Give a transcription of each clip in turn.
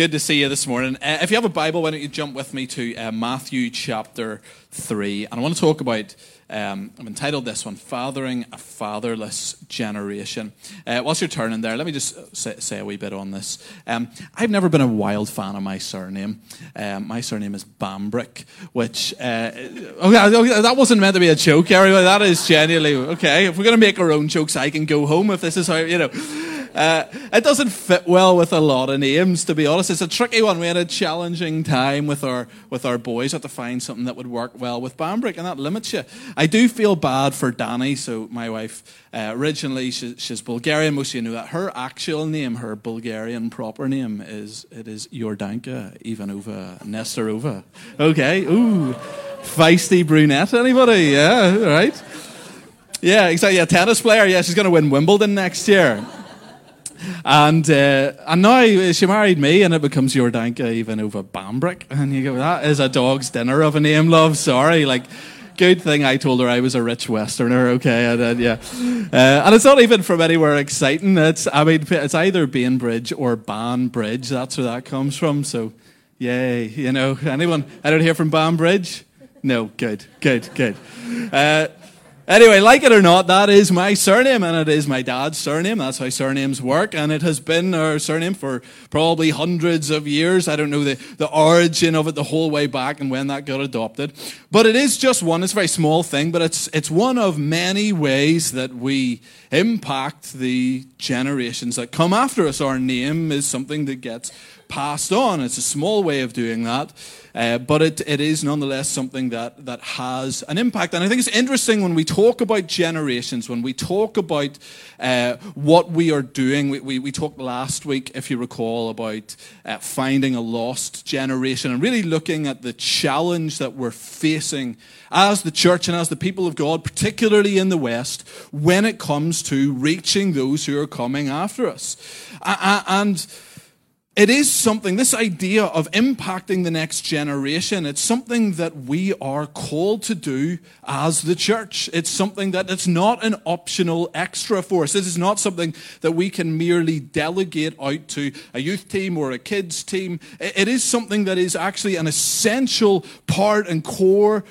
Good to see you this morning. Uh, if you have a Bible, why don't you jump with me to uh, Matthew chapter 3. And I want to talk about, um, I've entitled this one, Fathering a Fatherless Generation. Uh, whilst you're turning there, let me just say, say a wee bit on this. Um, I've never been a wild fan of my surname. Um, my surname is Bambrick, which, uh, okay, okay, that wasn't meant to be a joke, everybody. That is genuinely, okay, if we're going to make our own jokes, I can go home if this is how, you know. Uh, it doesn't fit well with a lot of names, to be honest. It's a tricky one. We had a challenging time with our with our boys. Had to find something that would work well with Bambrick, and that limits you. I do feel bad for Danny. So my wife, uh, originally she, she's Bulgarian. Most of you know that. Her actual name, her Bulgarian proper name, is it is Jordanka Ivanova Nestorova. Okay, ooh, feisty brunette. Anybody? Yeah, right. Yeah, exactly. A tennis player. Yeah, she's going to win Wimbledon next year. And uh, and now she married me, and it becomes your Jordanka Ivanova Bambrick. And you go, that is a dog's dinner of a name, love. Sorry, like. Good thing I told her I was a rich Westerner, okay? And yeah. Uh, and it's not even from anywhere exciting. It's, I mean, it's either Bainbridge or Banbridge. That's where that comes from. So, yay. You know, anyone? I don't hear from Banbridge? No, good, good, good. Uh, Anyway, like it or not, that is my surname, and it is my dad's surname. That's how surnames work, and it has been our surname for probably hundreds of years. I don't know the, the origin of it the whole way back and when that got adopted. But it is just one, it's a very small thing, but it's, it's one of many ways that we impact the generations that come after us. Our name is something that gets passed on. It's a small way of doing that, uh, but it, it is nonetheless something that, that has an impact. And I think it's interesting when we talk about generations, when we talk about uh, what we are doing. We, we, we, talked last week, if you recall, about uh, finding a lost generation and really looking at the challenge that we're facing as the church and as the people of God, particularly in the West, when it comes to reaching those who are coming after us. And it is something, this idea of impacting the next generation, it's something that we are called to do as the church. It's something that it's not an optional extra for us. This is not something that we can merely delegate out to a youth team or a kids team. It is something that is actually an essential part and core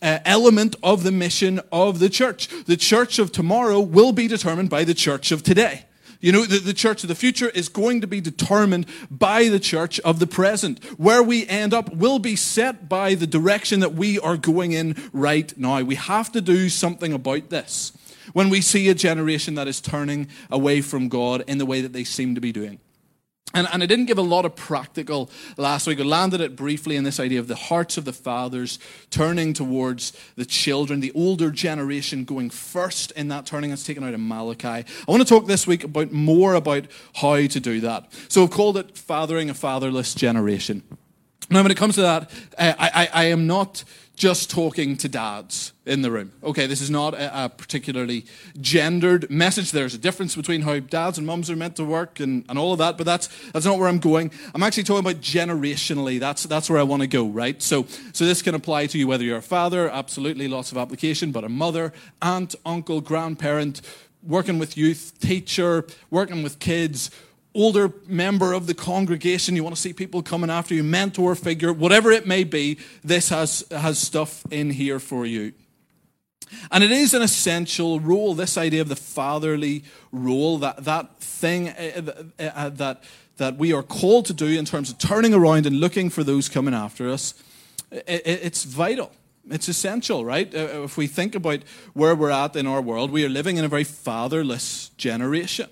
uh, element of the mission of the church. The church of tomorrow will be determined by the church of today. You know, the, the church of the future is going to be determined by the church of the present. Where we end up will be set by the direction that we are going in right now. We have to do something about this when we see a generation that is turning away from God in the way that they seem to be doing. And, and I didn't give a lot of practical last week. I landed it briefly in this idea of the hearts of the fathers turning towards the children, the older generation going first in that turning. It's taken out in Malachi. I want to talk this week about more about how to do that. So I've called it Fathering a Fatherless Generation. Now, when it comes to that, I, I, I am not just talking to dads in the room. Okay, this is not a, a, particularly gendered message. There's a difference between how dads and mums are meant to work and, and all of that, but that's, that's not where I'm going. I'm actually talking about generationally. That's, that's where I want to go, right? So, so this can apply to you whether you're a father, absolutely lots of application, but a mother, aunt, uncle, grandparent, working with youth, teacher, working with kids, older member of the congregation, you want to see people coming after you, mentor figure, whatever it may be, this has, has stuff in here for you. And it is an essential role, this idea of the fatherly role, that, that thing uh, uh, that, that we are called to do in terms of turning around and looking for those coming after us. It, it's vital. It's essential, right? If we think about where we're at in our world, we are living in a very fatherless generation.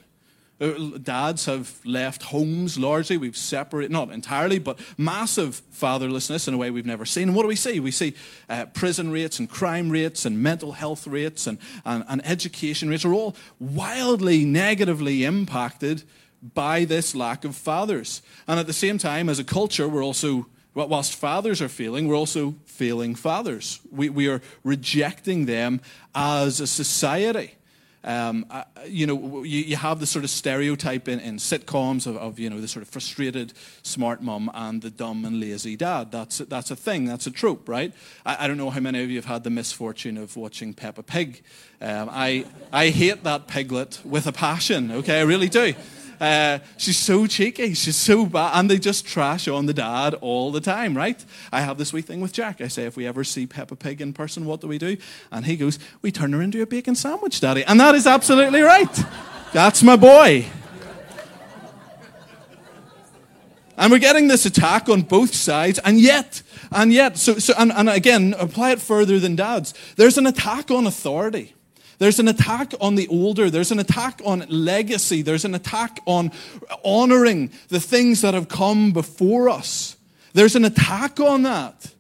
Dads have left homes largely. We've separated, not entirely, but massive fatherlessness in a way we've never seen. And what do we see? We see uh, prison rates and crime rates and mental health rates and, and, and education rates are all wildly negatively impacted by this lack of fathers. And at the same time, as a culture, we're also whilst fathers are failing, we're also failing fathers. We, we are rejecting them as a society. Um, uh, you know, you, you, have the sort of stereotype in, in sitcoms of, of, you know, the sort of frustrated smart mum and the dumb and lazy dad. That's, that's a thing, that's a trope, right? I, I don't know how many of you have had the misfortune of watching Peppa Pig. Um, I, I hate that piglet with a passion, okay? I really do. Uh, she's so cheeky. She's so bad. And they just trash on the dad all the time, right? I have this wee thing with Jack. I say, if we ever see Peppa Pig in person, what do we do? And he goes, we turn her into a bacon sandwich, Daddy. And that is absolutely right. That's my boy. And we're getting this attack on both sides, and yet, and yet, so, so and, and again, apply it further than dads. There's an attack on authority. There's an attack on the older. There's an attack on legacy. There's an attack on honoring the things that have come before us. There's an attack on that.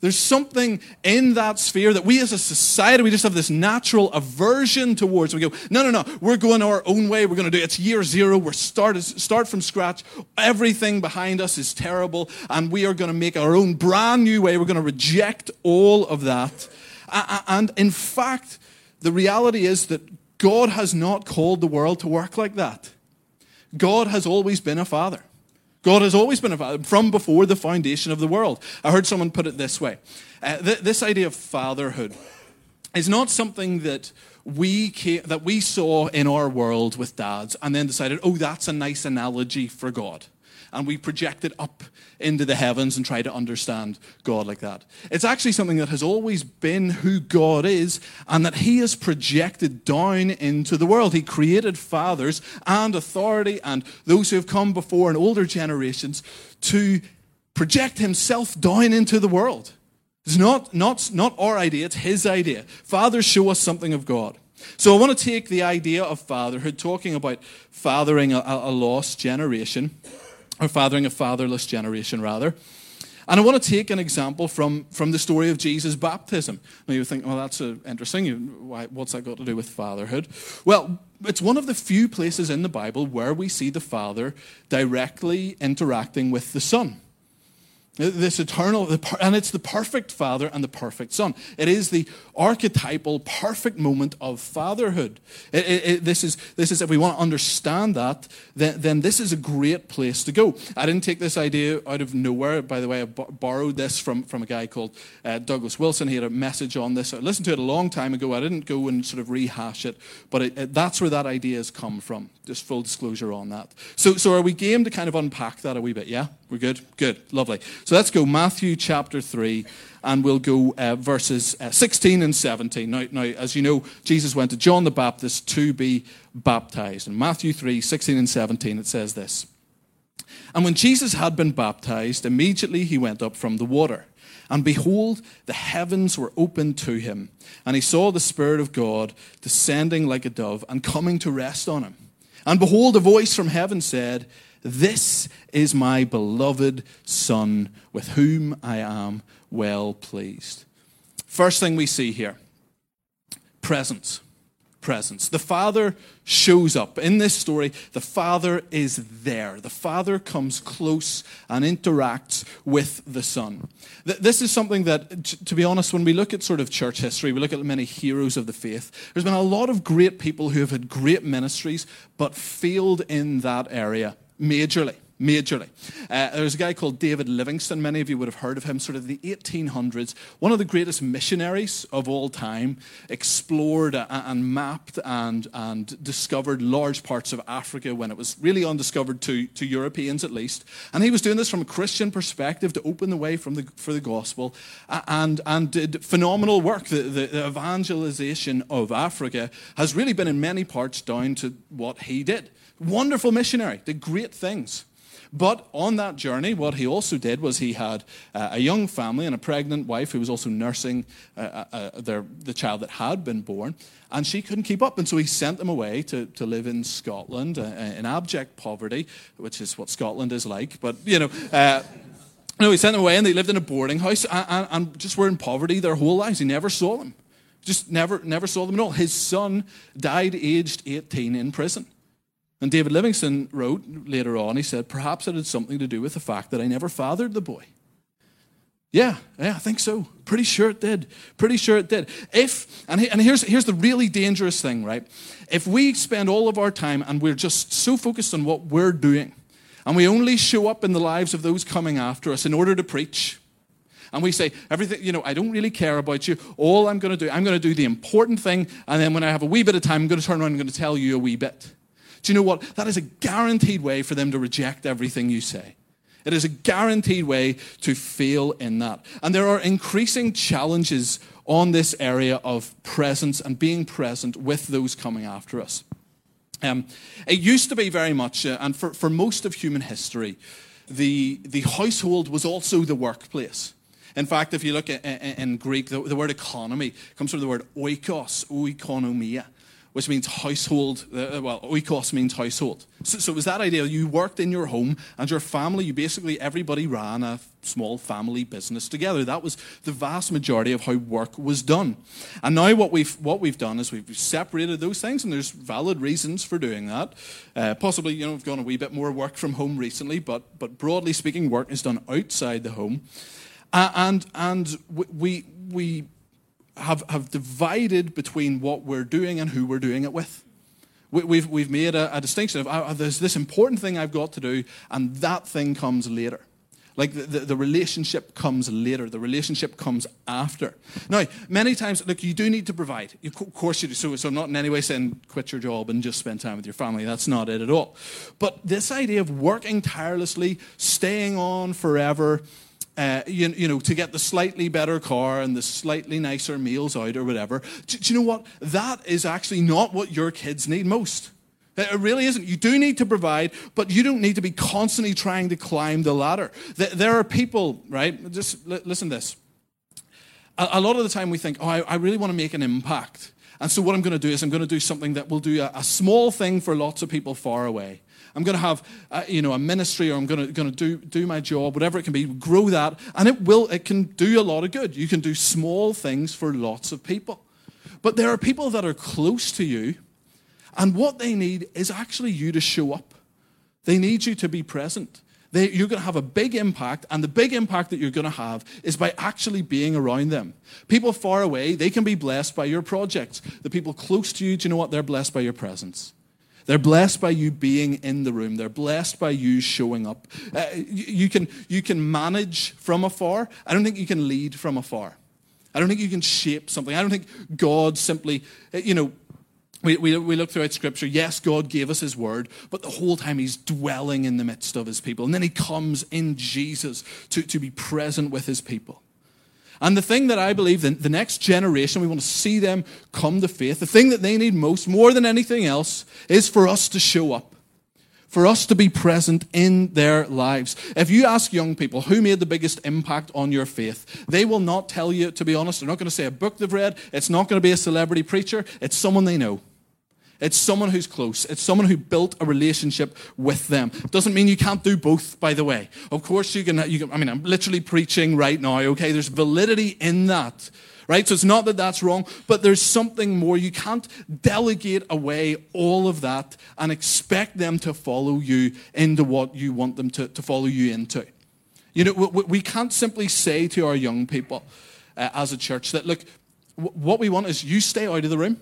There's something in that sphere that we as a society, we just have this natural aversion towards. We go, no, no, no, we're going our own way. We're going to do it. It's year zero. We're start, start from scratch. Everything behind us is terrible, and we are going to make our own brand new way. We're going to reject all of that. And in fact, the reality is that God has not called the world to work like that. God has always been a father. God has always been a father from before the foundation of the world. I heard someone put it this way uh, th- this idea of fatherhood is not something that we, came, that we saw in our world with dads and then decided, oh, that's a nice analogy for God and we project it up into the heavens and try to understand God like that. It's actually something that has always been who God is and that He has projected down into the world. He created fathers and authority and those who have come before in older generations to project Himself down into the world. It's not, not, not our idea, it's His idea. Fathers show us something of God. So I want to take the idea of fatherhood, talking about fathering a, a lost generation or fathering a fatherless generation, rather. And I want to take an example from, from the story of Jesus' baptism. Now you think, well, that's uh, interesting. Why, what's that got to do with fatherhood? Well, it's one of the few places in the Bible where we see the father directly interacting with the son. This eternal, and it's the perfect father and the perfect son. It is the archetypal, perfect moment of fatherhood. It, it, it, this, is, this is, if we want to understand that, then, then, this is a great place to go. I didn't take this idea out of nowhere. By the way, I borrowed this from, from a guy called uh, Douglas Wilson. He had a message on this. I listened to it a long time ago. I didn't go and sort of rehash it, but that's where that idea has come from. Just full disclosure on that. So, so are we game to kind of unpack that a wee bit? Yeah? We're good? Good. Lovely. So let's go Matthew chapter 3, and we'll go uh, verses uh, 16 and 17. Now, now, as you know, Jesus went to John the Baptist to be baptized. In Matthew 3, 16 and 17, it says this And when Jesus had been baptized, immediately he went up from the water. And behold, the heavens were opened to him, and he saw the Spirit of God descending like a dove and coming to rest on him. And behold, a voice from heaven said, this is my beloved Son, with whom I am well pleased. First thing we see here presence. Presence. The Father shows up. In this story, the Father is there. The Father comes close and interacts with the Son. This is something that, to be honest, when we look at sort of church history, we look at many heroes of the faith, there's been a lot of great people who have had great ministries but failed in that area majorly. Majorly. Uh, there's a guy called David Livingstone. Many of you would have heard of him, sort of the 1800s. One of the greatest missionaries of all time. Explored and mapped and, and discovered large parts of Africa when it was really undiscovered to, to Europeans at least. And he was doing this from a Christian perspective to open the way from the, for the gospel and, and did phenomenal work. The, the, the evangelization of Africa has really been in many parts down to what he did. Wonderful missionary, did great things. But on that journey, what he also did was he had uh, a young family and a pregnant wife who was also nursing uh, uh, the child that had been born, and she couldn't keep up. And so he sent them away to, to live in Scotland in abject poverty, which is what Scotland is like. But, you know. No, he sent them away and they lived in a boarding house and, and, and just were in poverty their whole lives. He never saw them. Just never, never saw them at all. His son died aged 18 in prison. And David Livingstone wrote later on, he said, perhaps it had something to do with the fact that I never fathered the boy. Yeah, yeah, I think so. Pretty sure it did. Pretty sure it did. If, and, and here's, here's the really dangerous thing, right? If we spend all of our time and we're just so focused on what we're doing, and we only show up in the lives of those coming after us in order to preach, and we say, everything, you know, I don't really care about you. All I'm going to do, I'm going to do the important thing, and then when I have a wee bit of time, I'm going to turn around and I'm going to tell you a wee bit. Do you know what? That is a guaranteed way for them to reject everything you say. It is a guaranteed way to fail in that. And there are increasing challenges on this area of presence and being present with those coming after us. Um, it used to be very much, uh, and for, for most of human history, the, the household was also the workplace. In fact, if you look at, in, Greek, the, the, word economy comes from the word oikos, oikonomia which means household. Uh, well, oikos means household. So, so it was that idea. You worked in your home and your family, you basically, everybody ran a small family business together. That was the vast majority of how work was done. And now what we've, what we've done is we've separated those things, and there's valid reasons for doing that. Uh, possibly, you know, we've gone a wee bit more work from home recently, but, but broadly speaking, work is done outside the home. Uh, and and we, we have, have divided between what we're doing and who we're doing it with. We, we've, we've made a, a distinction of uh, there's this important thing I've got to do, and that thing comes later. Like the, the, the, relationship comes later, the relationship comes after. Now, many times, look, you do need to provide. Of course you do. So, so not in any way saying quit your job and just spend time with your family. That's not it at all. But this idea of working tirelessly, staying on forever, uh, you, you, know, to get the slightly better car and the slightly nicer meals out or whatever. Do, do, you know what? That is actually not what your kids need most. It really isn't. You do need to provide, but you don't need to be constantly trying to climb the ladder. There are people, right? Just listen to this. A lot of the time we think, oh, I really want to make an impact. And so what I'm going to do is I'm going to do something that will do a, a small thing for lots of people far away. I'm going to have, uh, you know, a ministry or I'm going to, going to do, do my job, whatever it can be, grow that. And it will, it can do a lot of good. You can do small things for lots of people. But there are people that are close to you, and what they need is actually you to show up. They need you to be present. They, you're going to have a big impact, and the big impact that you're going to have is by actually being around them. People far away, they can be blessed by your projects. The people close to you, do you know what? They're blessed by your presence. They're blessed by you being in the room. They're blessed by you showing up. Uh, you, you, can, you can manage from afar. I don't think you can lead from afar. I don't think you can shape something. I don't think God simply, uh, you know, we, we, we look throughout Scripture. Yes, God gave us His word, but the whole time He's dwelling in the midst of His people. And then He comes in Jesus to, to be present with His people. And the thing that I believe the, the next generation, we want to see them come to faith, the thing that they need most, more than anything else, is for us to show up, for us to be present in their lives. If you ask young people who made the biggest impact on your faith, they will not tell you, to be honest, they're not going to say a book they've read, it's not going to be a celebrity preacher, it's someone they know. It's someone who's close. It's someone who built a relationship with them. Doesn't mean you can't do both, by the way. Of course, you can, you can. I mean, I'm literally preaching right now, okay? There's validity in that, right? So it's not that that's wrong, but there's something more. You can't delegate away all of that and expect them to follow you into what you want them to, to follow you into. You know, we, we can't simply say to our young people uh, as a church that, look, what we want is you stay out of the room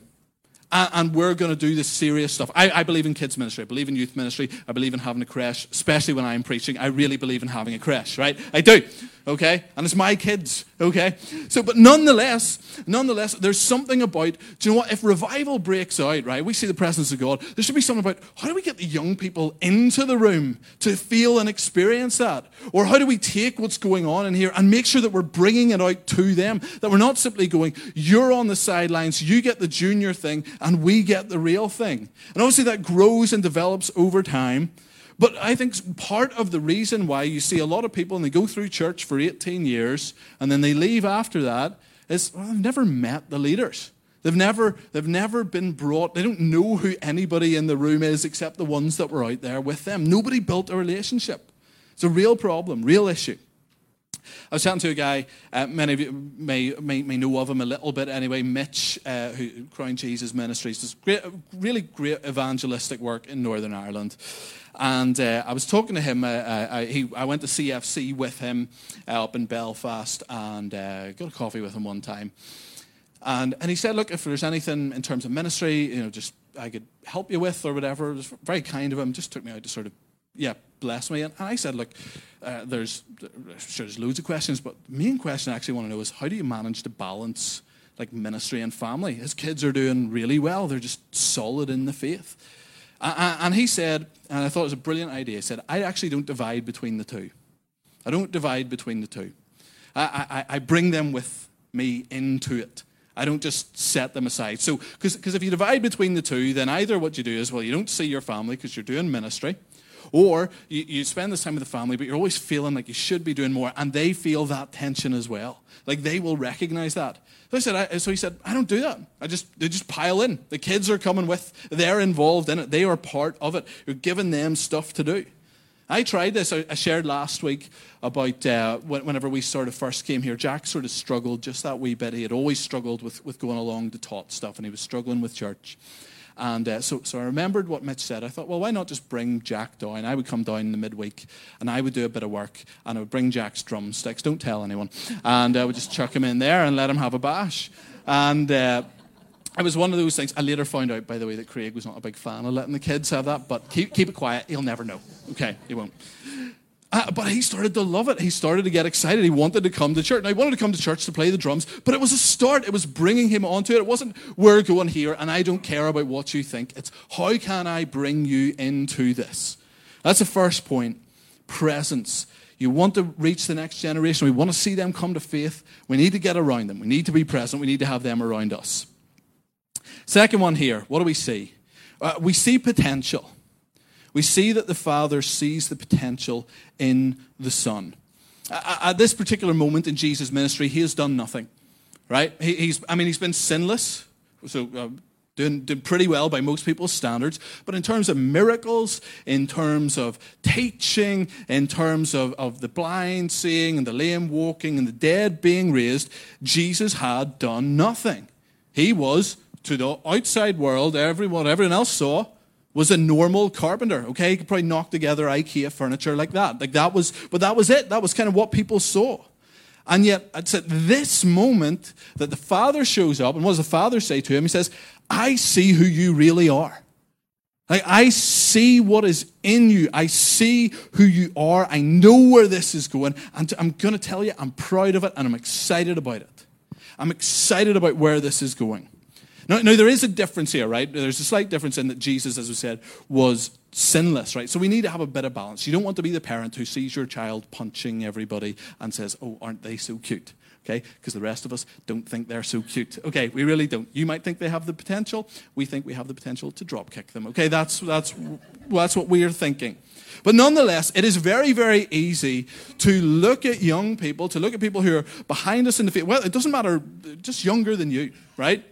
and we're going to do this serious stuff. I, I, believe in kids ministry. I believe in youth ministry. I believe in having a creche, especially when I'm preaching. I really believe in having a creche, right? I do, okay? And it's my kids, okay? So, but nonetheless, nonetheless, there's something about, do you know what? If revival breaks out, right, we see the presence of God, there should be something about how do we get the young people into the room to feel and experience that? Or how do we take what's going on in here and make sure that we're bringing it out to them? That we're not simply going, you're on the sidelines, you get the junior thing, and we get the real thing. And obviously that grows and develops over time. But I think part of the reason why you see a lot of people and they go through church for 18 years and then they leave after that is well, they've never met the leaders. They've never, they've never been brought, they don't know who anybody in the room is except the ones that were out there with them. Nobody built a relationship. It's a real problem, real issue. I was chatting to a guy, uh, many of you may, may, may, know of him a little bit anyway, Mitch, uh, who Crown Jesus Ministries, does great, really great evangelistic work in Northern Ireland. And uh, I was talking to him. Uh, uh, I, he, I, went to CFC with him uh, up in Belfast and got a coffee with him one time. And, and he said, Look, if there's anything in terms of ministry, you know, just I could help you with or whatever. It was very kind of him. Just took me out to sort of, yeah, bless me. And I said, Look, uh, there's, sure, there's loads of questions, but the main question I actually want to know is how do you manage to balance like ministry and family? His kids are doing really well, they're just solid in the faith. And he said, and I thought it was a brilliant idea, he said, I actually don't divide between the two. I don't divide between the two. I, I, I bring them with me into it. I don't just set them aside. So, because if you divide between the two, then either what you do is, well, you don't see your family because you're doing ministry, or you, you spend this time with the family, but you're always feeling like you should be doing more, and they feel that tension as well. Like they will recognize that. So I said, I, so he said, I don't do that. I just they just pile in. The kids are coming with. They're involved in it. They are part of it. You're giving them stuff to do. I tried this. I shared last week about uh, whenever we sort of first came here. Jack sort of struggled just that wee bit. He had always struggled with, with going along to taught stuff, and he was struggling with church. And uh, so, so I remembered what Mitch said. I thought, well, why not just bring Jack down? I would come down in the midweek and I would do a bit of work and I would bring Jack's drumsticks. Don't tell anyone. And I would just chuck him in there and let him have a bash. And uh, it was one of those things. I later found out, by the way, that Craig was not a big fan of letting the kids have that, but keep, keep it quiet. He'll never know. Okay, he won't. Uh, but he started to love it. He started to get excited. He wanted to come to church. Now, he wanted to come to church to play the drums, but it was a start. It was bringing him onto it. It wasn't, we're going here and I don't care about what you think. It's, how can I bring you into this? That's the first point presence. You want to reach the next generation. We want to see them come to faith. We need to get around them. We need to be present. We need to have them around us. Second one here, what do we see? Uh, we see potential we see that the Father sees the potential in the Son. At this particular moment in Jesus' ministry, he has done nothing, right? He's, I mean, he's been sinless, so uh, doing, doing pretty well by most people's standards. But in terms of miracles, in terms of teaching, in terms of, of the blind seeing and the lame walking and the dead being raised, Jesus had done nothing. He was, to the outside world, everyone, everyone else saw, was a normal carpenter. Okay, he could probably knock together IKEA furniture like that. Like that was, but that was it. That was kind of what people saw. And yet, it's at this moment that the father shows up, and what does the father say to him? He says, I see who you really are. Like, I see what is in you. I see who you are. I know where this is going. And I'm going to tell you, I'm proud of it and I'm excited about it. I'm excited about where this is going. Now, now, there is a difference here, right? There's a slight difference in that Jesus, as we said, was sinless, right? So we need to have a bit of balance. You don't want to be the parent who sees your child punching everybody and says, oh, aren't they so cute? Okay? Because the rest of us don't think they're so cute. Okay, we really don't. You might think they have the potential. We think we have the potential to drop kick them. Okay, that's, that's, that's what we are thinking. But nonetheless, it is very, very easy to look at young people, to look at people who are behind us in the field. Well, it doesn't matter, just younger than you, right?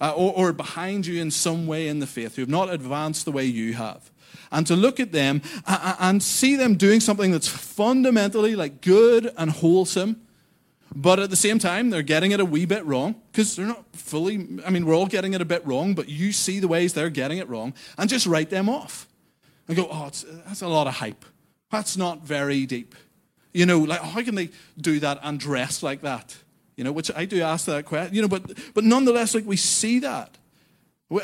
Uh, or, or behind you in some way in the faith, who have not advanced the way you have. And to look at them and see them doing something that's fundamentally like good and wholesome, but at the same time, they're getting it a wee bit wrong because they're not fully, I mean, we're all getting it a bit wrong, but you see the ways they're getting it wrong and just write them off and go, oh, that's a lot of hype. That's not very deep. You know, like, how can they do that and dress like that? You know, which I do ask that question, you know, but, but nonetheless, like we see that.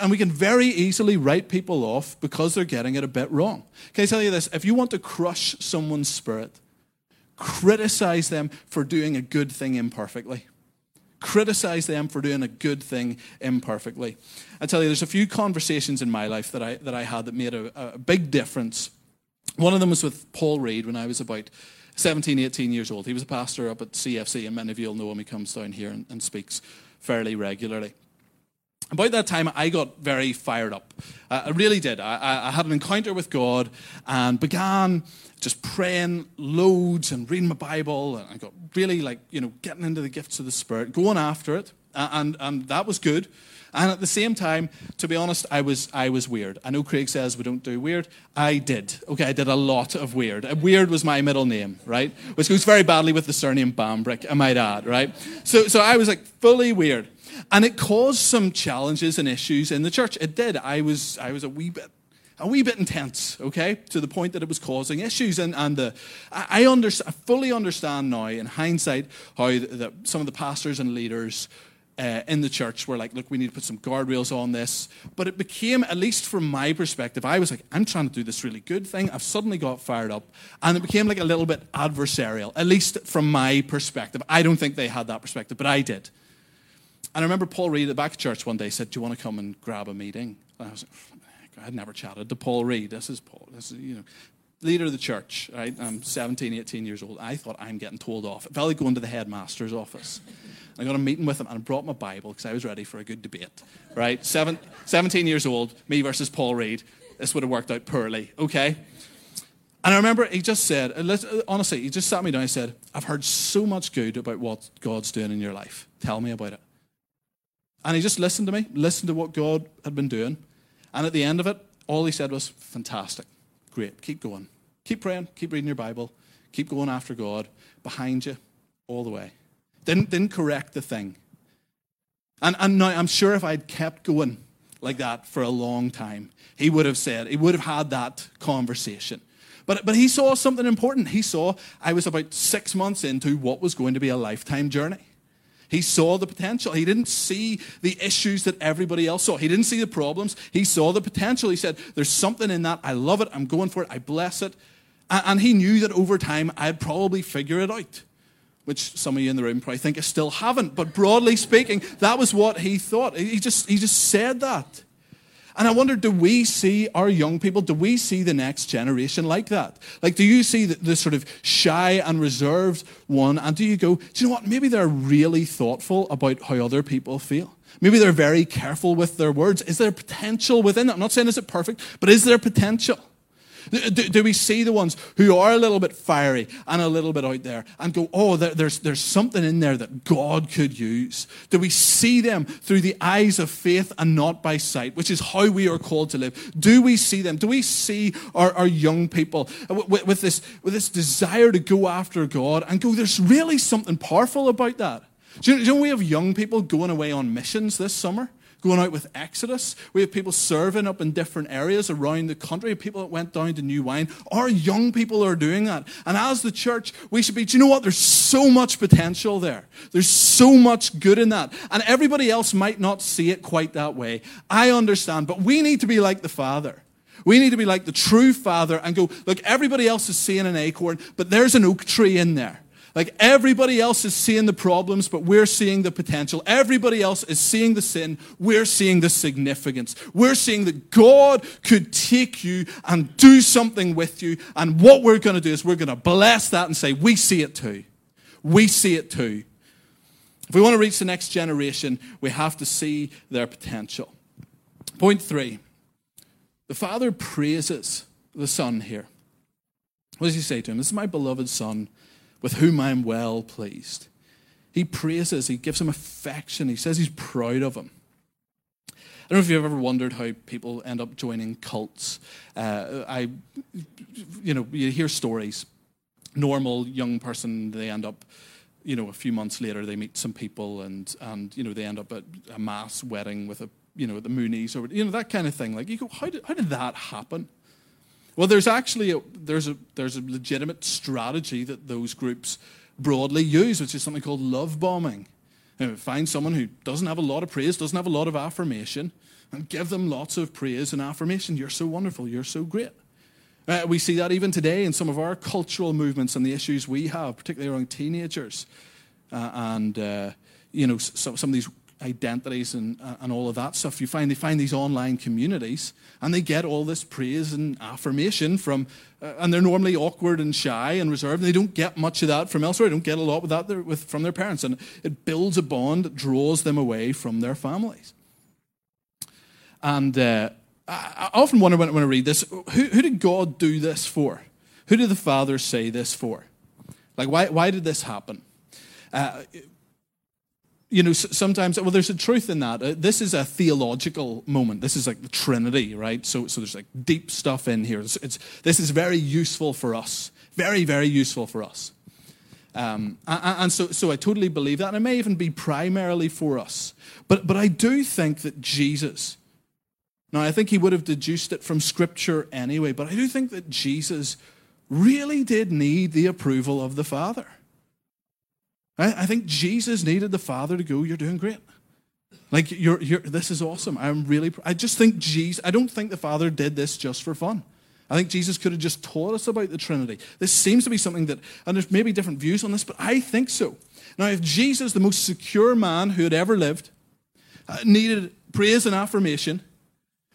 And we can very easily write people off because they're getting it a bit wrong. Can I tell you this? If you want to crush someone's spirit, criticize them for doing a good thing imperfectly. Criticize them for doing a good thing imperfectly. I tell you, there's a few conversations in my life that I, that I had that made a, a big difference. One of them was with Paul Reid when I was about 17, 18 years old. He was a pastor up at CFC, and many of you will know him. He comes down here and, and speaks fairly regularly. About that time, I got very fired up. Uh, I really did. I, I, had an encounter with God and began just praying loads and reading my Bible. And I got really like, you know, getting into the gifts of the Spirit, going after it. And, and that was good. And at the same time, to be honest, I was, I was weird. I know Craig says we don't do weird. I did. Okay, I did a lot of weird. Uh, weird was my middle name, right? Which goes very badly with the surname Bambrick, I might add, right? So, so I was like fully weird. And it caused some challenges and issues in the church. It did. I was, I was a wee bit a wee bit intense, okay, to the point that it was causing issues. And, and the, I, under, I fully understand now, in hindsight, how the, the, some of the pastors and leaders uh, in the church were like, look, we need to put some guardrails on this. But it became, at least from my perspective, I was like, I'm trying to do this really good thing. I've suddenly got fired up. And it became like a little bit adversarial, at least from my perspective. I don't think they had that perspective, but I did. And I remember Paul Reid at back church one day said, Do you want to come and grab a meeting? And I was like, I'd never chatted to Paul Reid. This is Paul. This is, you know, leader of the church, right? I'm 17, 18 years old. I thought I'm getting told off. It felt like going to the headmaster's office. I got a meeting with him and I brought my Bible because I was ready for a good debate, right? Seven, 17 years old, me versus Paul Reid. This would have worked out poorly, okay? And I remember he just said, uh, uh, honestly, he just sat me down and said, I've heard so much good about what God's doing in your life. Tell me about it. And he just listened to me, listened to what God had been doing. And at the end of it, all he said was, fantastic. Great. Keep going. Keep praying. Keep reading your Bible. Keep going after God. Behind you, all the way. Didn't, didn't correct the thing. And, and now I'm sure if I'd kept going like that for a long time, he would have said, he would have had that conversation. But, but he saw something important. He saw I was about six months into what was going to be a lifetime journey. He saw the potential. He didn't see the issues that everybody else saw. He didn't see the problems. He saw the potential. He said, There's something in that. I love it. I'm going for it. I bless it. And he knew that over time I'd probably figure it out, which some of you in the room probably think I still haven't. But broadly speaking, that was what he thought. He just, he just said that. And I wonder, do we see our young people, do we see the next generation like that? Like, do you see the, the, sort of shy and reserved one? And do you go, do you know what? Maybe they're really thoughtful about how other people feel. Maybe they're very careful with their words. Is there potential within it? I'm not saying is it perfect, but is there potential? Do, do, we see the ones who are a little bit fiery and a little bit out there and go, oh, there, there's, there's something in there that God could use? Do we see them through the eyes of faith and not by sight, which is how we are called to live? Do we see them? Do we see our, our young people with, with, this, with this desire to go after God and go, there's really something powerful about that? Do you, do you know we have young people going away on missions this summer? Going out with Exodus. We have people serving up in different areas around the country, people that went down to New Wine. Our young people are doing that. And as the church, we should be, do you know what? There's so much potential there. There's so much good in that. And everybody else might not see it quite that way. I understand, but we need to be like the Father. We need to be like the true Father and go, look, everybody else is seeing an acorn, but there's an oak tree in there. Like everybody else is seeing the problems, but we're seeing the potential. Everybody else is seeing the sin. We're seeing the significance. We're seeing that God could take you and do something with you. And what we're going to do is we're going to bless that and say, We see it too. We see it too. If we want to reach the next generation, we have to see their potential. Point three the Father praises the Son here. What does he say to him? This is my beloved Son with whom I am well pleased. He praises, he gives him affection, he says he's proud of him. I don't know if you've ever wondered how people end up joining cults. Uh, I, you know, you hear stories. Normal young person, they end up, you know, a few months later, they meet some people, and and you know, they end up at a mass wedding with a, you know, the Moonies or you know that kind of thing. Like you go, how did how did that happen? Well, there's actually a, there's a, there's a legitimate strategy that those groups broadly use, which is something called love bombing. You know, find someone who doesn't have a lot of praise, doesn't have a lot of affirmation, and give them lots of praise and affirmation. You're so wonderful. You're so great. Uh, we see that even today in some of our cultural movements and the issues we have, particularly around teenagers. Uh, and, uh, you know, some, some of these identities and, uh, and all of that stuff. You find they find these online communities and they get all this praise and affirmation from, uh, and they're normally awkward and shy and reserved. And they don't get much of that from elsewhere. They don't get a lot with that with, from their parents. And it builds a bond that draws them away from their families. And uh, I, I, often wonder when, when I read this who, who did God do this for? Who did the Father say this for? Like, why, why did this happen? Uh, you know, sometimes, well, there's a truth in that. Uh, this is a theological moment. This is like the Trinity, right? So, so there's like deep stuff in here. It's, it's this is very useful for us. Very, very useful for us. Um, and, so, so I totally believe that. And it may even be primarily for us. But, but I do think that Jesus, now I think he would have deduced it from Scripture anyway, but I do think that Jesus really did need the approval of the Father. I, I think Jesus needed the Father to go, You're doing great. Like, you're, you're, this is awesome. I'm really, I just think Jesus, I don't think the Father did this just for fun. I think Jesus could have just taught us about the Trinity. This seems to be something that, and there's maybe different views on this, but I think so. Now, if Jesus, the most secure man who had ever lived, uh, needed praise and affirmation,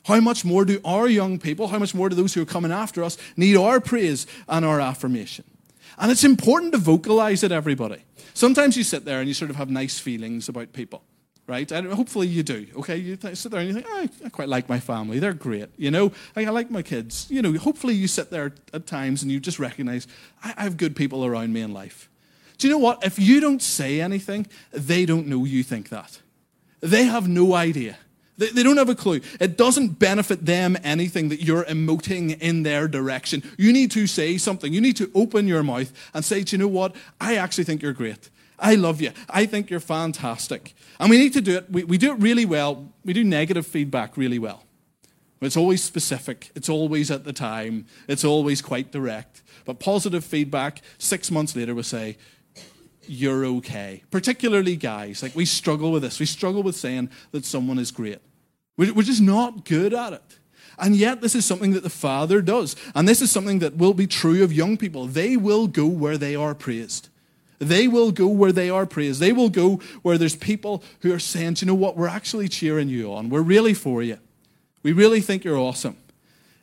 How much more do our young people, how much more do those who are coming after us need our praise and our affirmation? And it's important to vocalize it, everybody. Sometimes you sit there and you sort of have nice feelings about people, right? And hopefully you do, okay? You sit there and you think, oh, I quite like my family. They're great, you know? I, like my kids. You know, hopefully you sit there at times and you just recognize, I have good people around me in life. Do you know what? If you don't say anything, they don't know you think that. They have no idea. They, they don't have a clue. It doesn't benefit them anything that you're emoting in their direction. You need to say something. You need to open your mouth and say, Do you know what? I actually think you're great. I love you. I think you're fantastic. And we need to do it. We, we do it really well. We do negative feedback really well. It's always specific, it's always at the time, it's always quite direct. But positive feedback, six months later, we say, you're okay. Particularly guys. Like we struggle with this. We struggle with saying that someone is great. We're just not good at it. And yet, this is something that the Father does. And this is something that will be true of young people. They will go where they are praised. They will go where they are praised. They will go where there's people who are saying, you know what, we're actually cheering you on. We're really for you. We really think you're awesome.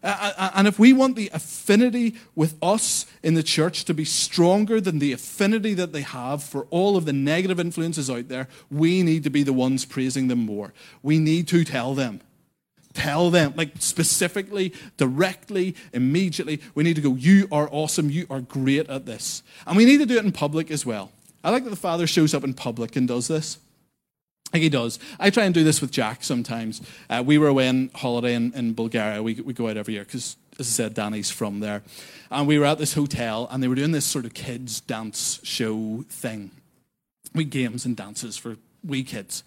Uh, uh, uh, and if we want the affinity with us in the church to be stronger than the affinity that they have for all of the negative influences out there, we need to be the ones praising them more. We need to tell them. Tell them, like specifically, directly, immediately. We need to go, You are awesome. You are great at this. And we need to do it in public as well. I like that the Father shows up in public and does this. Like he does. I try and do this with Jack sometimes. Uh, we were away on holiday in, in Bulgaria. We, we go out every year because, as I said, Danny's from there. And we were at this hotel and they were doing this sort of kids' dance show thing. We games and dances for wee kids.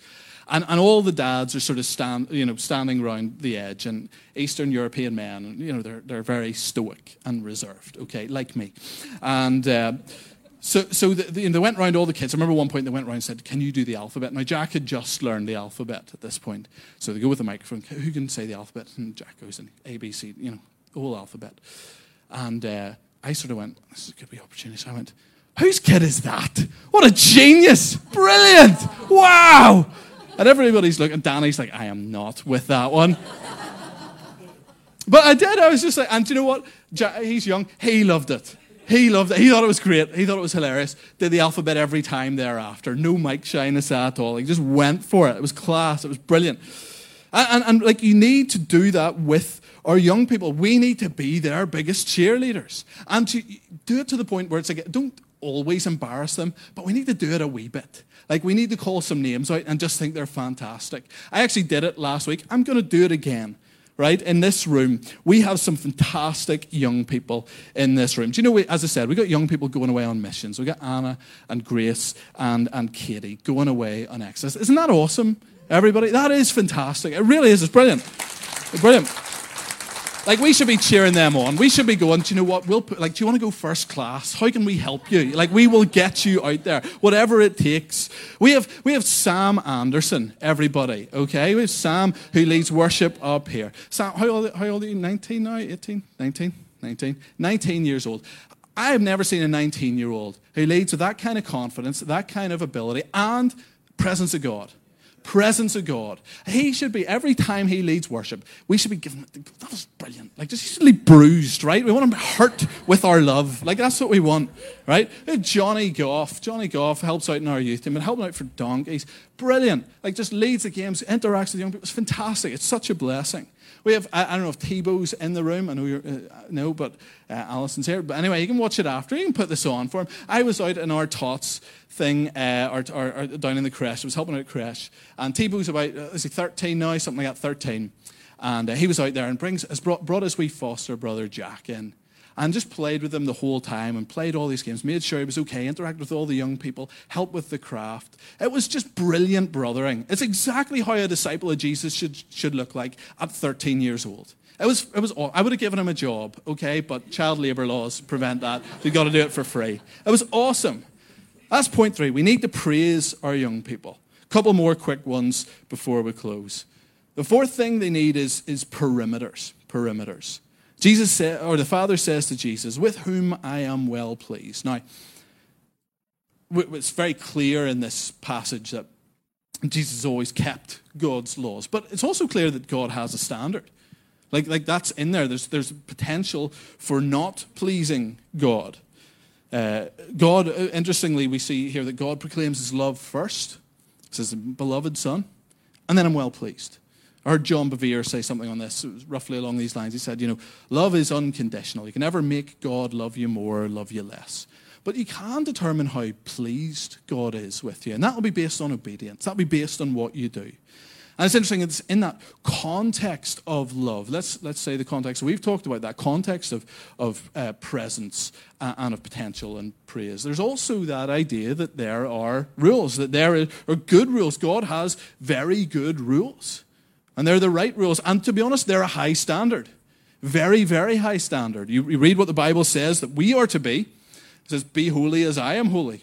And, and all the dads are sort of stand, you know, standing around the edge, and Eastern European men, you know, they're, they're very stoic and reserved, okay, like me. And uh, so, so the, the, they went around all the kids. I remember one point they went around and said, Can you do the alphabet? Now, Jack had just learned the alphabet at this point. So they go with the microphone. Who can say the alphabet? And Jack goes in A, B, C, you know, whole alphabet. And uh, I sort of went, This is a good opportunity. So I went, Whose kid is that? What a genius! Brilliant! Wow! And everybody's looking. Danny's like, I am not with that one. but I did. I was just like, and do you know what? Jack, he's young. He loved it. He loved it. He thought it was great. He thought it was hilarious. Did the alphabet every time thereafter. No mic shyness at all. He just went for it. It was class. It was brilliant. And, and, and like you need to do that with our young people. We need to be their biggest cheerleaders. And to do it to the point where it's like, don't always embarrass them, but we need to do it a wee bit. Like we need to call some names out and just think they're fantastic. I actually did it last week. I'm going to do it again right? In this room, we have some fantastic young people in this room. Do you know, we, as I said, we've got young people going away on missions. We've got Anna and Grace and, and Katie going away on Exodus. Isn't that awesome, everybody? That is fantastic. It really is. It's brilliant. Brilliant. Like we should be cheering them on. We should be going. Do you know what? We'll put, like. Do you want to go first class? How can we help you? Like we will get you out there, whatever it takes. We have we have Sam Anderson. Everybody, okay? We have Sam who leads worship up here. Sam, how old, how old are you? 19 now? 18? 19? 19? 19 years old. I have never seen a 19 year old who leads with that kind of confidence, that kind of ability, and presence of God presence of God. He should be, every time he leads worship, we should be given, that was brilliant. Like, just usually bruised, right? We want him hurt with our love. Like, that's what we want, right? Johnny Goff, Johnny Goff helps out in our youth team and helping out for donkeys. Brilliant. Like, just leads the games, interacts with young people. It's fantastic. It's such a blessing. We have, I, I don't know if Tebow's in the room. I know you're, uh, no, but uh, Alison's here. But anyway, you can watch it after. You can put this on for him. I was out in our tots thing uh, or, down in the creche. I was helping out creche. And Tebow's about, uh, is he 13 now? Something like that, 13. And uh, he was out there and brings, has brought, brought his wee foster brother Jack in and just played with them the whole time and played all these games, made sure he was okay, interacted with all the young people, helped with the craft. It was just brilliant brothering. It's exactly how a disciple of Jesus should, should look like at 13 years old. It was, it was, I would have given him a job, okay, but child labor laws prevent that. We've got to do it for free. It was awesome. That's point three. We need to praise our young people. A couple more quick ones before we close. The fourth thing they need is, is perimeters. Perimeters. Jesus said, or the Father says to Jesus, with whom I am well pleased. Now, it's very clear in this passage that Jesus always kept God's laws, but it's also clear that God has a standard. Like, like that's in there. There's, there's potential for not pleasing God. Uh, God, uh, interestingly, we see here that God proclaims his love first. He says, Beloved Son, and then I'm well pleased. I heard John Bevere say something on this, roughly along these lines. He said, You know, love is unconditional. You can never make God love you more or love you less. But you can determine how pleased God is with you. And that will be based on obedience. That'll be based on what you do. And it's interesting, it's in that context of love. Let's, let's say the context, we've talked about that context of, of uh, presence and of potential and praise. There's also that idea that there are rules, that there are good rules. God has very good rules. And they're the right rules. And to be honest, they're a high standard. Very, very high standard. You, read what the Bible says that we are to be. It says, Be holy as I am holy.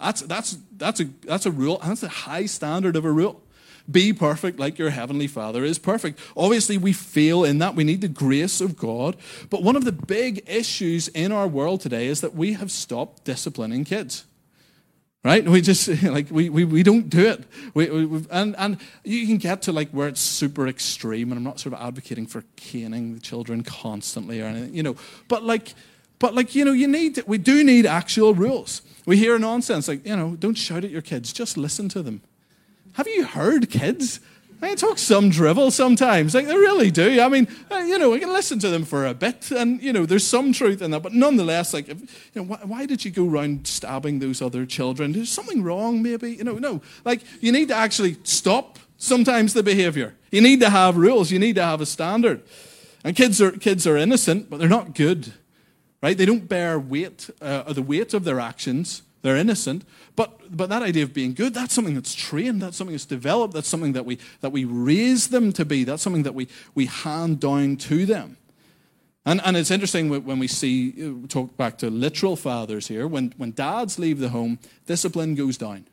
That's, that's, that's, a, that's a rule, and that's a high standard of a rule. Be perfect like your heavenly Father is perfect. Obviously, we fail in that. We need the grace of God. But one of the big issues in our world today is that we have stopped disciplining kids right? We just like we, we, we don't do it. We, we, and and you can get to like where it's super extreme, and I'm not sort of advocating for caning the children constantly or anything, you know. But like, but like you know, you need we do need actual rules. We hear nonsense like you know, don't shout at your kids, just listen to them. Have you heard kids? They talk some drivel sometimes. Like they really do. I mean, uh, you know, we can listen to them for a bit, and you know, there's some truth in that. But nonetheless, like, if, you know, why, why, did you go around stabbing those other children? There's something wrong, maybe. You know, no. Like, you need to actually stop sometimes the behavior. You need to have rules. You need to have a standard. And kids are kids are innocent, but they're not good, right? They don't bear weight, uh, the weight of their actions. They're innocent. But, but that idea of being good, that's something that's trained, that's something that's developed, that's something that we, that we raise them to be, that's something that we, we hand down to them. And, and it's interesting when we see, uh, talk back to literal fathers here, when, when dads leave the home, discipline goes down.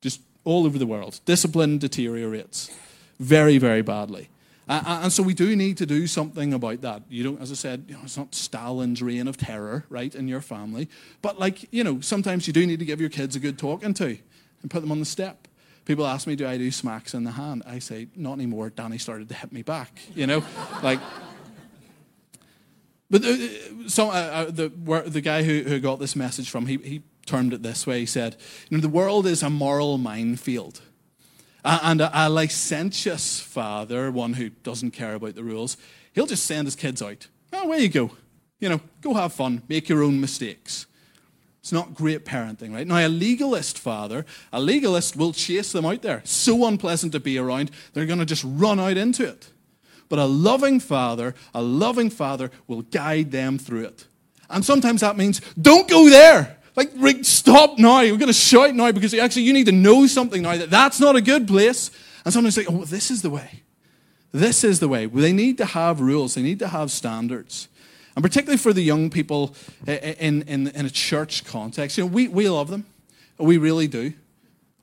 Just all over the world. Discipline deteriorates very, very badly. Uh, and so we do need to do something about that. You don't, as I said, you know, it's not Stalin's reign of terror, right, in your family. But like, you know, sometimes you do need to give your kids a good talking to and put them on the step. People ask me, do I do smacks in the hand? I say, not anymore. Danny started to hit me back, you know? like, but uh, so uh, uh, the, the guy who, who got this message from, he, he termed it this way. He said, you know, the world is a moral minefield. And a, licentious father, one who doesn't care about the rules, he'll just send his kids out. Oh, where you go? You know, go have fun, make your own mistakes. It's not great parenting, right? Now, a legalist father, a legalist will chase them out there. So unpleasant to be around, they're going to just run out into it. But a loving father, a loving father will guide them through it. And sometimes that means, don't go there. Like, stop now. We're going to shout now because actually you need to know something now that that's not a good place. And sometimes like, oh, this is the way. This is the way. They need to have rules. They need to have standards. And particularly for the young people in, in, in a church context, you know, we, we love them. We really do.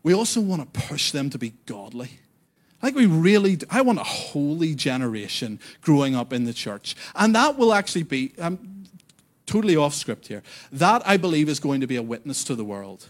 We also want to push them to be godly. Like we really, do. I want a holy generation growing up in the church. And that will actually be, um, totally off script here. That, I believe, is going to be a witness to the world.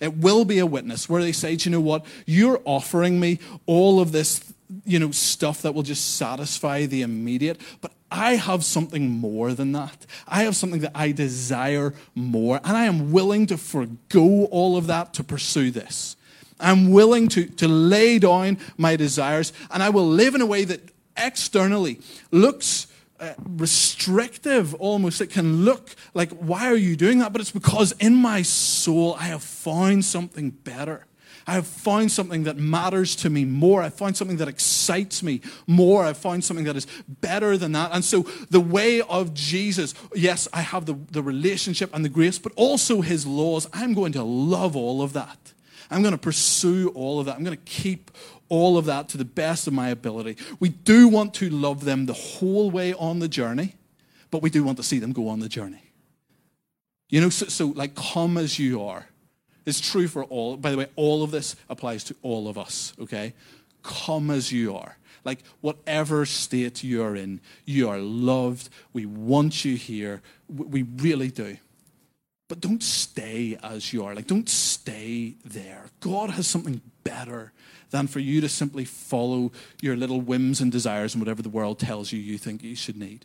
It will be a witness where they say, you know what? You're offering me all of this, you know, stuff that will just satisfy the immediate, but I have something more than that. I have something that I desire more, and I am willing to forego all of that to pursue this. I'm willing to, to lay down my desires, and I will live in a way that externally looks uh, restrictive almost. It can look like, why are you doing that? But it's because in my soul, I have found something better. I have found something that matters to me more. I found something that excites me more. I found something that is better than that. And so, the way of Jesus, yes, I have the, the relationship and the grace, but also his laws. I'm going to love all of that. I'm going to pursue all of that. I'm going to keep all of that to the best of my ability. We do want to love them the whole way on the journey, but we do want to see them go on the journey. You know, so, so like, come as you are. It's true for all. By the way, all of this applies to all of us, okay? Come as you are. Like, whatever state you are in, you are loved. We want you here. We really do. But don't stay as you are. Like, don't stay there. God has something better than for you to simply follow your little whims and desires and whatever the world tells you you think you should need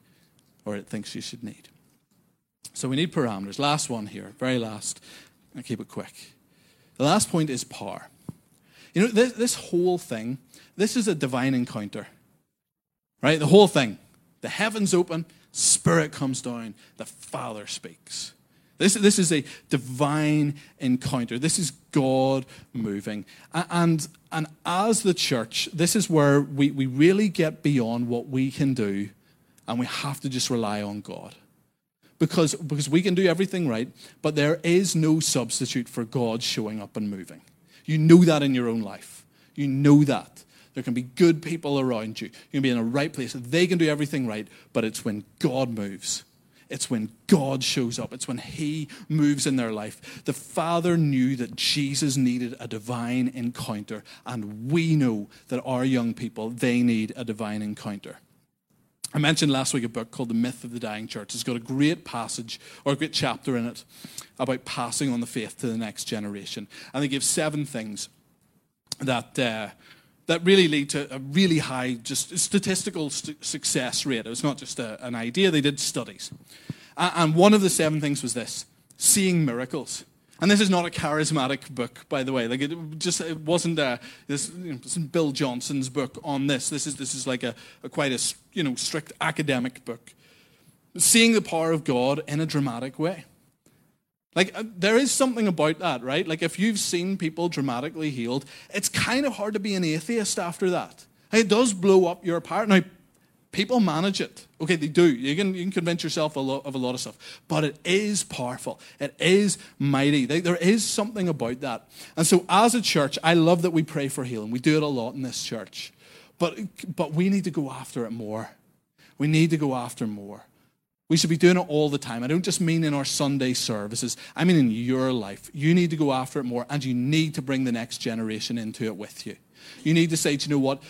or it thinks you should need. So we need parameters. Last one here, very last. I'll keep it quick. The last point is power. You know, this, this whole thing, this is a divine encounter. Right? The whole thing. The heavens open, Spirit comes down, the Father speaks. This, this is a divine encounter. This is God moving. And, and as the church, this is where we, we really get beyond what we can do, and we have to just rely on God. Because, because we can do everything right, but there is no substitute for God showing up and moving. You know that in your own life. You know that. There can be good people around you. You can be in a right place. They can do everything right, but it's when God moves. It's when God shows up. It's when He moves in their life. The Father knew that Jesus needed a divine encounter, and we know that our young people, they need a divine encounter. I mentioned last week a book called The Myth of the Dying Church. It's got a great passage or a great chapter in it about passing on the faith to the next generation. And they give seven things that. Uh, that really lead to a really high just statistical st- success rate. It was not just a, an idea, they did studies. And one of the seven things was this seeing miracles. And this is not a charismatic book, by the way. Like it just it wasn't a, this, you know, Bill Johnson's book on this. This is this is like a, a quite a you know strict academic book. Seeing the power of God in a dramatic way. Like, uh, there is something about that, right? Like, if you've seen people dramatically healed, it's kind of hard to be an atheist after that. It does blow up your part. Now, people manage it. Okay, they do. You can, you can convince yourself a, lot, of a lot of stuff. But it is powerful, it is mighty. There is something about that. And so, as a church, I love that we pray for healing. We do it a lot in this church. But, but we need to go after it more. We need to go after more. We should be doing it all the time. I don't just mean in our Sunday services, I mean in your life. You need to go after it more, and you need to bring the next generation into it with you. You need to say, you know what?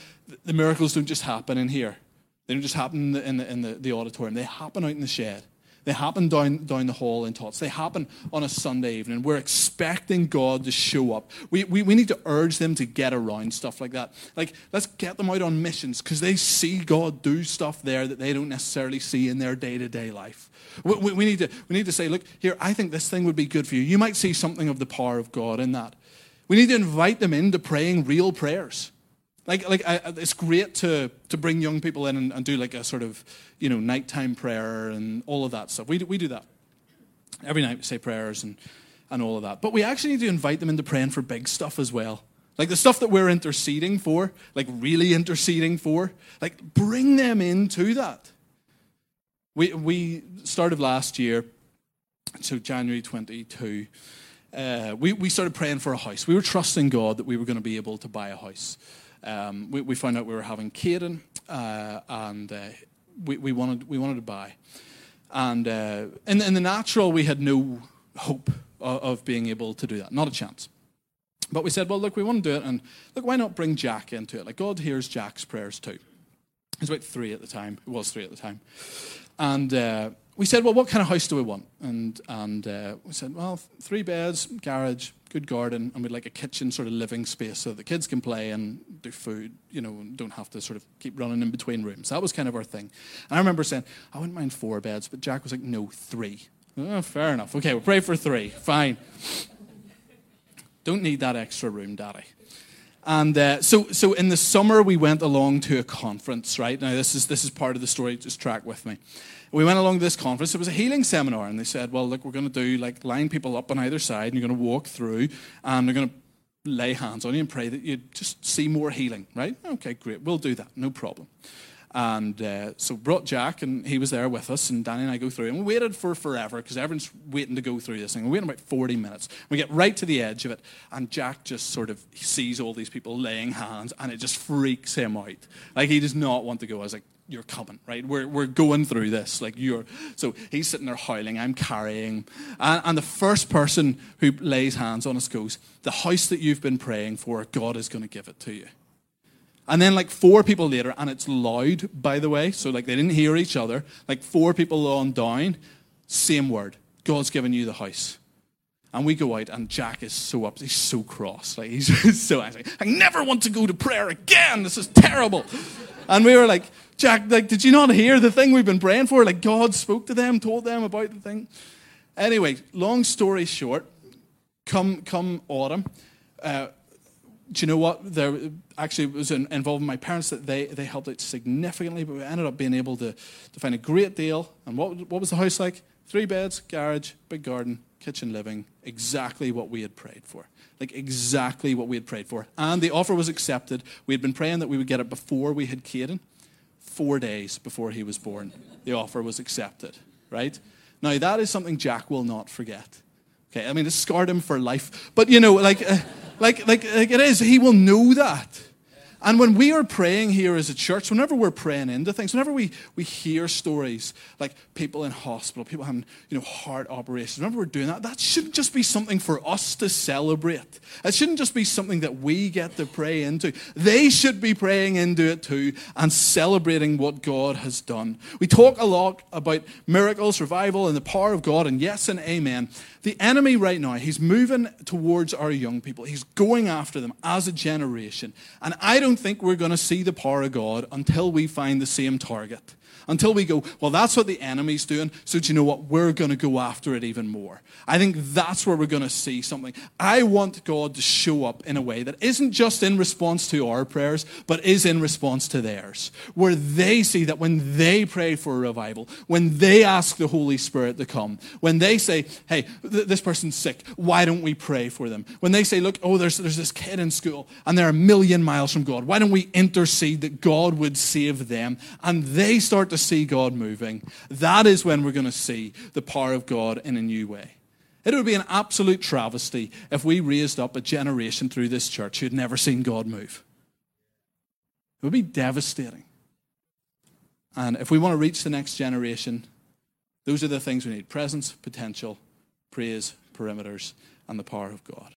The miracles don't just happen in here, they don't just happen in the, in the, in the, the auditorium, they happen out in the shed. They happen down, down the hall in Tots. They happen on a Sunday evening. We're expecting God to show up. We, we, we need to urge them to get around stuff like that. Like, let's get them out on missions because they see God do stuff there that they don't necessarily see in their day to day life. We, we, we, need to, we need to say, look, here, I think this thing would be good for you. You might see something of the power of God in that. We need to invite them into praying real prayers. Like, like I, it's great to, to bring young people in and, and, do like a sort of, you know, nighttime prayer and all of that stuff. We do, we do that. Every night we say prayers and, and all of that. But we actually need to invite them into praying for big stuff as well. Like the stuff that we're interceding for, like really interceding for, like bring them into that. We, we started last year, so January 22, uh, we, we started praying for a house. We were trusting God that we were going to be able to buy a house um, we, we, found out we were having Caden, uh, and uh, we, we, wanted, we wanted to buy. And uh, in, in, the natural, we had no hope of, of, being able to do that, not a chance. But we said, well, look, we want to do it, and look, why not bring Jack into it? Like, God hears Jack's prayers too. He was about three at the time. It was three at the time. And uh, we said, well, what kind of house do we want? And, and uh, we said, well, three beds, garage, good garden, and we'd like a kitchen sort of living space so the kids can play and do food, you know, don't have to sort of keep running in between rooms. That was kind of our thing. And I remember saying, I wouldn't mind four beds, but Jack was like, no, three. Oh, fair enough. Okay, we'll pray for three. Fine. Don't need that extra room, Daddy. And uh, so, so in the summer, we went along to a conference, right? Now, this is, this is part of the story, just track with me we went along this conference. It was a healing seminar, and they said, "Well, look, we're going to do like line people up on either side, and you're going to walk through, and they're going to lay hands on you and pray that you just see more healing." Right? Okay, great. We'll do that. No problem. And uh, so brought Jack, and he was there with us, and Danny and I go through, and we waited for forever because everyone's waiting to go through this thing. We waited about 40 minutes. We get right to the edge of it, and Jack just sort of sees all these people laying hands, and it just freaks him out. Like he does not want to go. I was like, you're coming, right? We're, we're going through this. Like you're, so he's sitting there howling, I'm carrying. And, and the first person who lays hands on us goes, The house that you've been praying for, God is going to give it to you. And then, like four people later, and it's loud, by the way, so like they didn't hear each other, like four people on down, same word God's given you the house. And we go out, and Jack is so up. He's so cross. Like he's so angry. I never want to go to prayer again. This is terrible. And we were like, Jack, like, did you not hear the thing we've been praying for? Like God spoke to them, told them about the thing. Anyway, long story short, come come autumn, uh, do you know what? There actually was involving my parents that they, they helped out significantly, but we ended up being able to, to find a great deal. And what, what was the house like? Three beds, garage, big garden, kitchen living, exactly what we had prayed for. Like exactly what we had prayed for. And the offer was accepted. We had been praying that we would get it before we had Caden. Four days before he was born, the offer was accepted, right? Now, that is something Jack will not forget. Okay, I mean, it scarred him for life. But, you know, like. Uh, like, like, like it is. He will know that. And when we are praying here as a church, whenever we're praying into things, whenever we, we hear stories like people in hospital, people having you know, heart operations, whenever we're doing that, that shouldn't just be something for us to celebrate. It shouldn't just be something that we get to pray into. They should be praying into it too and celebrating what God has done. We talk a lot about miracles, revival, and the power of God, and yes and amen. The enemy right now, he's moving towards our young people. He's going after them as a generation. And I don't think we're going to see the power of God until we find the same target until we go, well, that's what the enemy's doing, so do you know what? We're going to go after it even more. I think that's where we're going to see something. I want God to show up in a way that isn't just in response to our prayers, but is in response to theirs, where they see that when they pray for a revival, when they ask the Holy Spirit to come, when they say, hey, th- this person's sick, why don't we pray for them? When they say, look, oh, there's, there's this kid in school and they're a million miles from God, why don't we intercede that God would save them? And they start to see God moving, that is when we're going to see the power of God in a new way. It would be an absolute travesty if we raised up a generation through this church who had never seen God move. It would be devastating. And if we want to reach the next generation, those are the things we need presence, potential, praise, perimeters, and the power of God.